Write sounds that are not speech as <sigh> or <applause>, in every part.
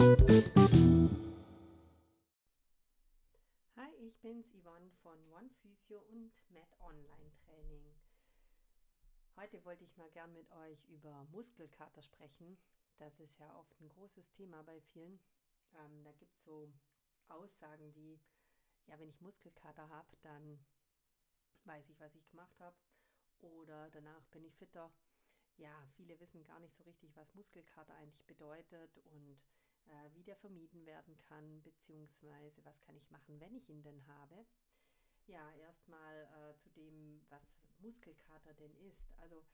Hi, ich bin's Yvonne von One Physio und Med Online Training. Heute wollte ich mal gern mit euch über Muskelkater sprechen. Das ist ja oft ein großes Thema bei vielen. Ähm, da gibt es so Aussagen wie, ja, wenn ich Muskelkater habe, dann weiß ich, was ich gemacht habe. Oder danach bin ich fitter. Ja, viele wissen gar nicht so richtig, was Muskelkater eigentlich bedeutet und äh, wie der vermieden werden kann, beziehungsweise was kann ich machen, wenn ich ihn denn habe. Ja, erstmal äh, zu dem, was Muskelkater denn ist. Also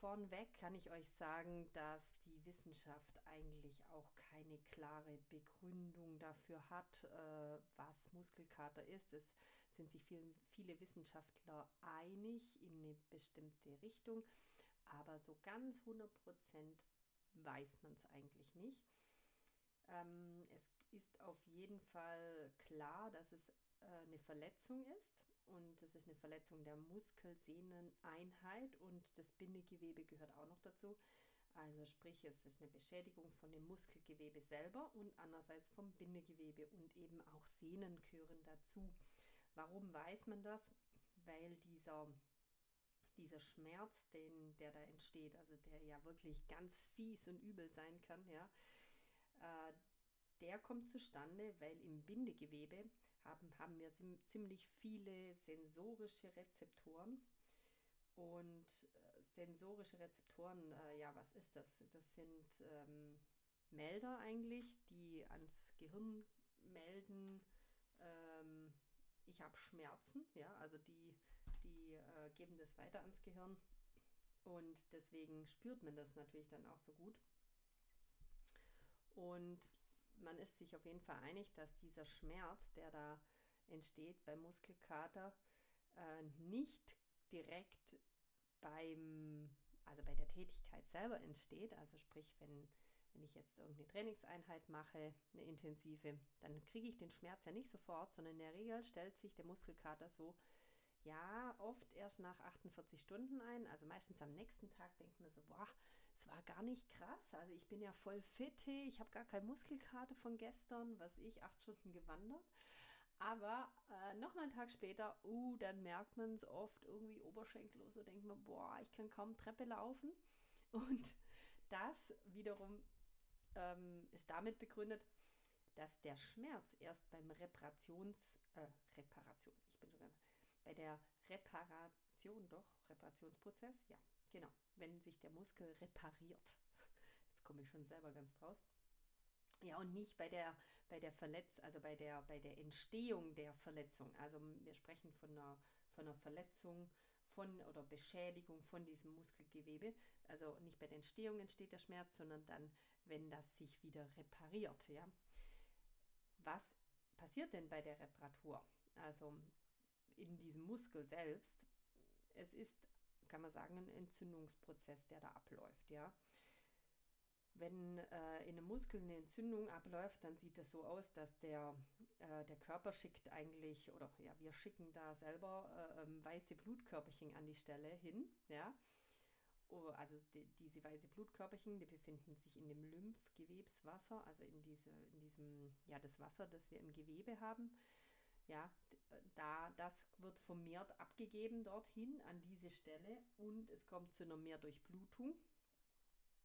vornweg kann ich euch sagen, dass die Wissenschaft eigentlich auch keine klare Begründung dafür hat, äh, was Muskelkater ist. Es sind sich viel, viele Wissenschaftler einig in eine bestimmte Richtung, aber so ganz 100% weiß man es eigentlich nicht. Ähm, es ist auf jeden Fall klar, dass es äh, eine Verletzung ist und es ist eine Verletzung der Muskelsehneneinheit und das Bindegewebe gehört auch noch dazu. Also sprich, es ist eine Beschädigung von dem Muskelgewebe selber und andererseits vom Bindegewebe und eben auch Sehnen gehören dazu. Warum weiß man das? Weil dieser, dieser Schmerz, den, der da entsteht, also der ja wirklich ganz fies und übel sein kann, ja, äh, der kommt zustande, weil im Bindegewebe haben, haben wir ziemlich viele sensorische Rezeptoren. Und äh, sensorische Rezeptoren, äh, ja, was ist das? Das sind ähm, Melder eigentlich, die ans Gehirn melden, ähm, ich habe Schmerzen, ja, also die, die äh, geben das weiter ans Gehirn und deswegen spürt man das natürlich dann auch so gut. Und man ist sich auf jeden Fall einig, dass dieser Schmerz, der da entsteht beim Muskelkater, äh, nicht direkt beim, also bei der Tätigkeit selber entsteht. Also sprich, wenn, wenn ich jetzt irgendeine Trainingseinheit mache, eine intensive, dann kriege ich den Schmerz ja nicht sofort, sondern in der Regel stellt sich der Muskelkater so, ja, oft erst nach 48 Stunden ein. Also meistens am nächsten Tag denkt man so, boah, war gar nicht krass. Also ich bin ja voll fit, ich habe gar keine Muskelkarte von gestern, was ich, acht Stunden gewandert. Aber äh, noch einen Tag später, uh, dann merkt man es oft irgendwie oberschenkellos so denkt man, boah, ich kann kaum Treppe laufen. <laughs> Und das wiederum ähm, ist damit begründet, dass der Schmerz erst beim Reparations, äh, Reparation, ich bin schon bei der Reparation, doch, Reparationsprozess, ja, genau, wenn sich der Muskel repariert. <laughs> Jetzt komme ich schon selber ganz draus. Ja, und nicht bei der, bei der Verletz, also bei der, bei der Entstehung der Verletzung. Also wir sprechen von einer, von einer Verletzung von oder Beschädigung von diesem Muskelgewebe. Also nicht bei der Entstehung entsteht der Schmerz, sondern dann, wenn das sich wieder repariert. Ja. Was passiert denn bei der Reparatur? Also in diesem Muskel selbst. Es ist kann man sagen, ein Entzündungsprozess, der da abläuft, ja. Wenn äh, in einem Muskel eine Entzündung abläuft, dann sieht das so aus, dass der, äh, der Körper schickt eigentlich, oder ja, wir schicken da selber äh, ähm, weiße Blutkörperchen an die Stelle hin, ja. Also die, diese weiße Blutkörperchen, die befinden sich in dem Lymphgewebswasser, also in, diese, in diesem, ja, das Wasser, das wir im Gewebe haben. Ja, da, das wird vermehrt abgegeben dorthin an diese Stelle und es kommt zu einer Mehrdurchblutung.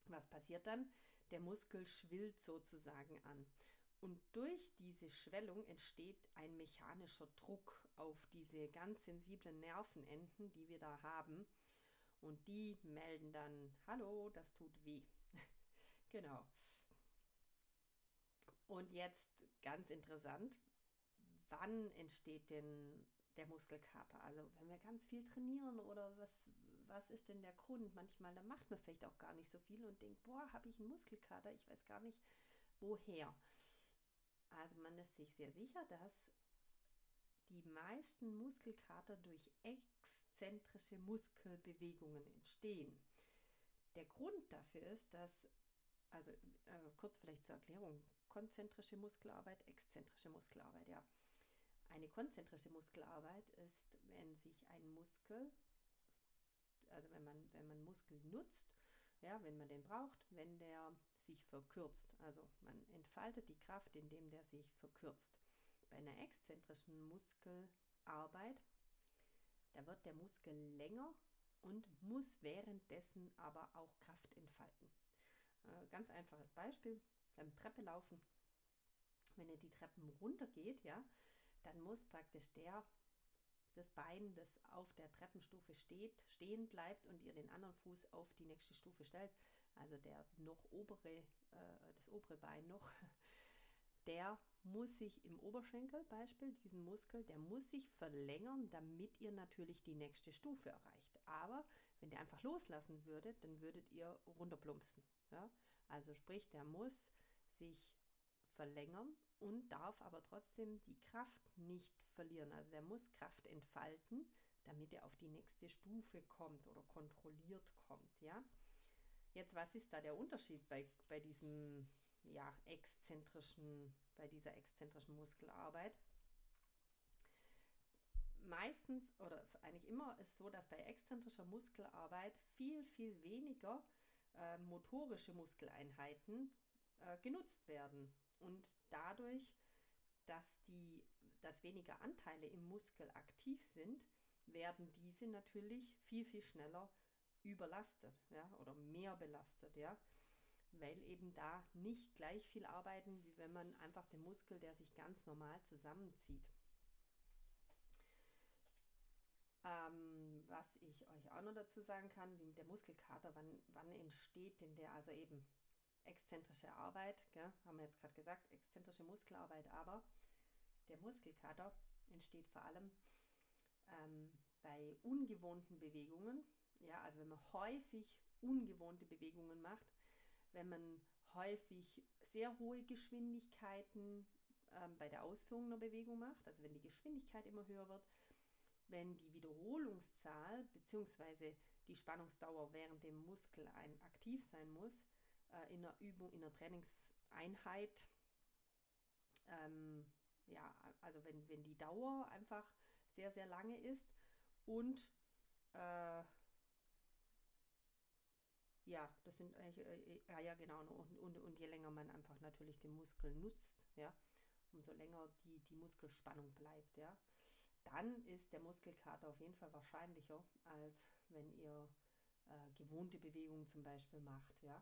Was passiert dann? Der Muskel schwillt sozusagen an. Und durch diese Schwellung entsteht ein mechanischer Druck auf diese ganz sensiblen Nervenenden, die wir da haben. Und die melden dann, hallo, das tut weh. <laughs> genau. Und jetzt ganz interessant, wann entsteht denn der Muskelkater? Also wenn wir ganz viel trainieren oder was, was ist denn der Grund? Manchmal, da macht man vielleicht auch gar nicht so viel und denkt, boah, habe ich einen Muskelkater? Ich weiß gar nicht, woher. Also man ist sich sehr sicher, dass die meisten Muskelkater durch exzentrische Muskelbewegungen entstehen. Der Grund dafür ist, dass, also äh, kurz vielleicht zur Erklärung, konzentrische Muskelarbeit, exzentrische Muskelarbeit, ja. Eine konzentrische Muskelarbeit ist, wenn sich ein Muskel, also wenn man, wenn man Muskel nutzt, ja, wenn man den braucht, wenn der sich verkürzt. Also man entfaltet die Kraft, indem der sich verkürzt. Bei einer exzentrischen Muskelarbeit, da wird der Muskel länger und muss währenddessen aber auch Kraft entfalten. Äh, ganz einfaches Beispiel beim Treppelaufen. Wenn ihr die Treppen runtergeht, ja, dann muss praktisch der das Bein, das auf der Treppenstufe steht, stehen bleibt und ihr den anderen Fuß auf die nächste Stufe stellt, also der noch obere, äh, das obere Bein noch, <laughs> der muss sich im Oberschenkel, Beispiel, diesen Muskel, der muss sich verlängern, damit ihr natürlich die nächste Stufe erreicht. Aber wenn der einfach loslassen würde, dann würdet ihr runterplumpsen. Ja? Also sprich, der muss sich verlängern und darf aber trotzdem die Kraft nicht verlieren. Also der muss Kraft entfalten, damit er auf die nächste Stufe kommt oder kontrolliert kommt. Ja? Jetzt, was ist da der Unterschied bei, bei diesem ja, exzentrischen, bei dieser exzentrischen Muskelarbeit? Meistens oder eigentlich immer ist so, dass bei exzentrischer Muskelarbeit viel, viel weniger äh, motorische Muskeleinheiten äh, genutzt werden. Und dadurch, dass, die, dass weniger Anteile im Muskel aktiv sind, werden diese natürlich viel, viel schneller überlastet ja, oder mehr belastet, ja, weil eben da nicht gleich viel arbeiten, wie wenn man einfach den Muskel, der sich ganz normal zusammenzieht. Ähm, was ich euch auch noch dazu sagen kann, die, der Muskelkater, wann, wann entsteht denn der? Also eben exzentrische Arbeit, gell, haben wir jetzt gerade gesagt, exzentrische Muskelarbeit, aber der Muskelkater entsteht vor allem ähm, bei ungewohnten Bewegungen. Ja, also wenn man häufig ungewohnte Bewegungen macht, wenn man häufig sehr hohe Geschwindigkeiten ähm, bei der Ausführung einer Bewegung macht, also wenn die Geschwindigkeit immer höher wird, wenn die Wiederholungszahl bzw. die Spannungsdauer während dem Muskel ein aktiv sein muss, äh, in einer Übung, in einer Trainingseinheit, ähm, ja, also wenn, wenn die Dauer einfach sehr, sehr lange ist und äh, ja, das sind eigentlich, äh, ja, ja, genau, und, und, und je länger man einfach natürlich den Muskel nutzt, ja, umso länger die, die Muskelspannung bleibt, ja, dann ist der Muskelkater auf jeden Fall wahrscheinlicher, als wenn ihr äh, gewohnte Bewegungen zum Beispiel macht, ja.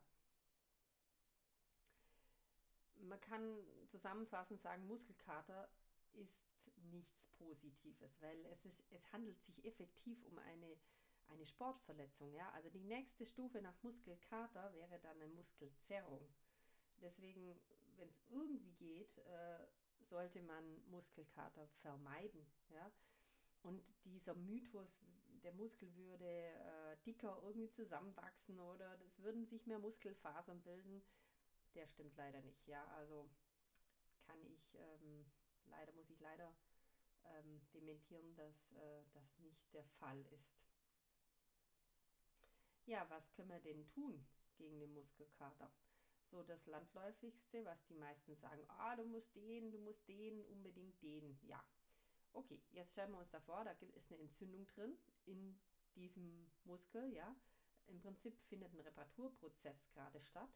Man kann zusammenfassend sagen, Muskelkater ist nichts Positives, weil es, ist, es handelt sich effektiv um eine, eine Sportverletzung. Ja? Also die nächste Stufe nach Muskelkater wäre dann eine Muskelzerrung. Deswegen, wenn es irgendwie geht, äh, sollte man Muskelkater vermeiden. Ja? Und dieser Mythos, der Muskel würde äh, dicker irgendwie zusammenwachsen oder es würden sich mehr Muskelfasern bilden, der stimmt leider nicht. Ja, also kann ich, ähm, leider muss ich leider ähm, dementieren, dass äh, das nicht der Fall ist. Ja, was können wir denn tun gegen den Muskelkater? So das landläufigste, was die meisten sagen, ah, du musst den, du musst den, unbedingt den. Ja, okay, jetzt stellen wir uns davor, da ist eine Entzündung drin in diesem Muskel, ja. Im Prinzip findet ein Reparaturprozess gerade statt.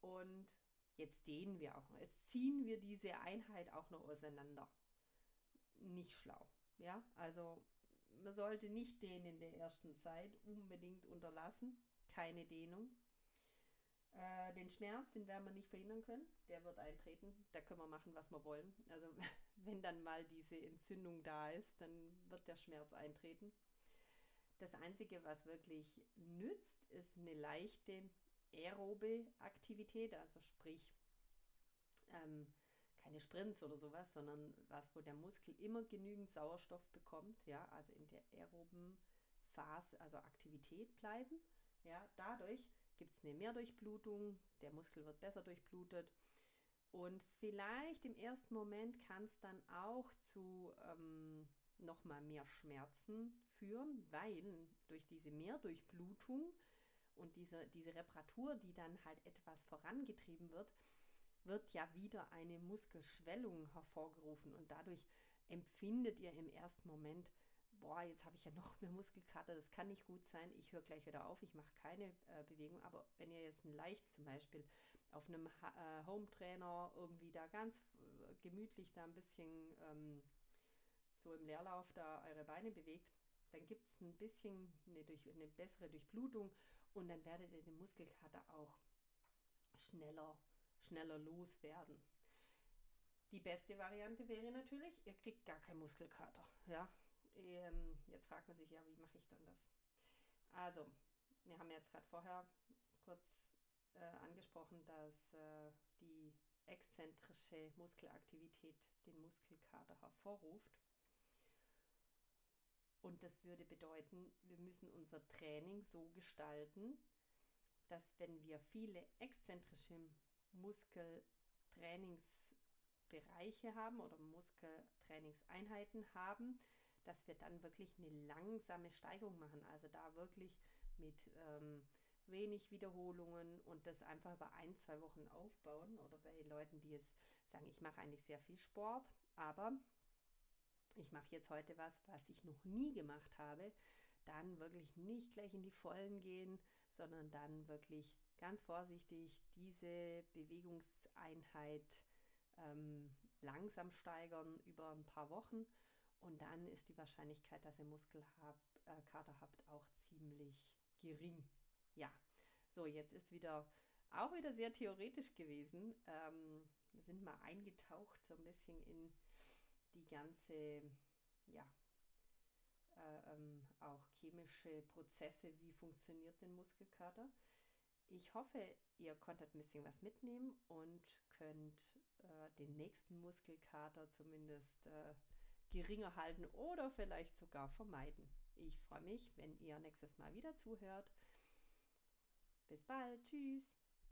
Und jetzt dehnen wir auch noch. Jetzt ziehen wir diese Einheit auch noch auseinander. Nicht schlau. Ja, also man sollte nicht dehnen in der ersten Zeit, unbedingt unterlassen. Keine Dehnung. Äh, den Schmerz, den werden wir nicht verhindern können. Der wird eintreten. Da können wir machen, was wir wollen. Also <laughs> wenn dann mal diese Entzündung da ist, dann wird der Schmerz eintreten. Das Einzige, was wirklich nützt, ist eine leichte aerobe Aktivität, also sprich ähm, keine Sprints oder sowas, sondern was, wo der Muskel immer genügend Sauerstoff bekommt, ja, also in der aeroben Phase, also Aktivität bleiben. Ja, dadurch gibt es eine Mehrdurchblutung, der Muskel wird besser durchblutet und vielleicht im ersten Moment kann es dann auch zu ähm, nochmal mehr Schmerzen führen, weil durch diese Mehrdurchblutung und diese, diese Reparatur, die dann halt etwas vorangetrieben wird, wird ja wieder eine Muskelschwellung hervorgerufen und dadurch empfindet ihr im ersten Moment boah, jetzt habe ich ja noch mehr Muskelkater, das kann nicht gut sein, ich höre gleich wieder auf, ich mache keine äh, Bewegung. Aber wenn ihr jetzt ein leicht zum Beispiel auf einem äh, Home-Trainer irgendwie da ganz äh, gemütlich da ein bisschen ähm, so im Leerlauf da eure Beine bewegt, dann gibt es ein bisschen eine, durch, eine bessere Durchblutung und dann werdet ihr den Muskelkater auch schneller, schneller loswerden. Die beste Variante wäre natürlich, ihr kriegt gar keinen Muskelkater. Ja? Ähm, jetzt fragt man sich ja, wie mache ich dann das? Also, wir haben jetzt gerade vorher kurz äh, angesprochen, dass äh, die exzentrische Muskelaktivität den Muskelkater hervorruft. Und das würde bedeuten, wir müssen unser Training so gestalten, dass wenn wir viele exzentrische Muskeltrainingsbereiche haben oder Muskeltrainingseinheiten haben, dass wir dann wirklich eine langsame Steigerung machen. Also da wirklich mit ähm, wenig Wiederholungen und das einfach über ein, zwei Wochen aufbauen. Oder bei Leuten, die jetzt sagen, ich mache eigentlich sehr viel Sport, aber ich mache jetzt heute was, was ich noch nie gemacht habe, dann wirklich nicht gleich in die Vollen gehen, sondern dann wirklich ganz vorsichtig diese Bewegungseinheit ähm, langsam steigern über ein paar Wochen und dann ist die Wahrscheinlichkeit, dass ihr Muskelkater habt, auch ziemlich gering. Ja, so jetzt ist wieder auch wieder sehr theoretisch gewesen. Ähm, wir sind mal eingetaucht so ein bisschen in die ganze, ja, äh, ähm, auch chemische Prozesse, wie funktioniert denn Muskelkater. Ich hoffe, ihr konntet ein bisschen was mitnehmen und könnt äh, den nächsten Muskelkater zumindest äh, geringer halten oder vielleicht sogar vermeiden. Ich freue mich, wenn ihr nächstes Mal wieder zuhört. Bis bald. Tschüss.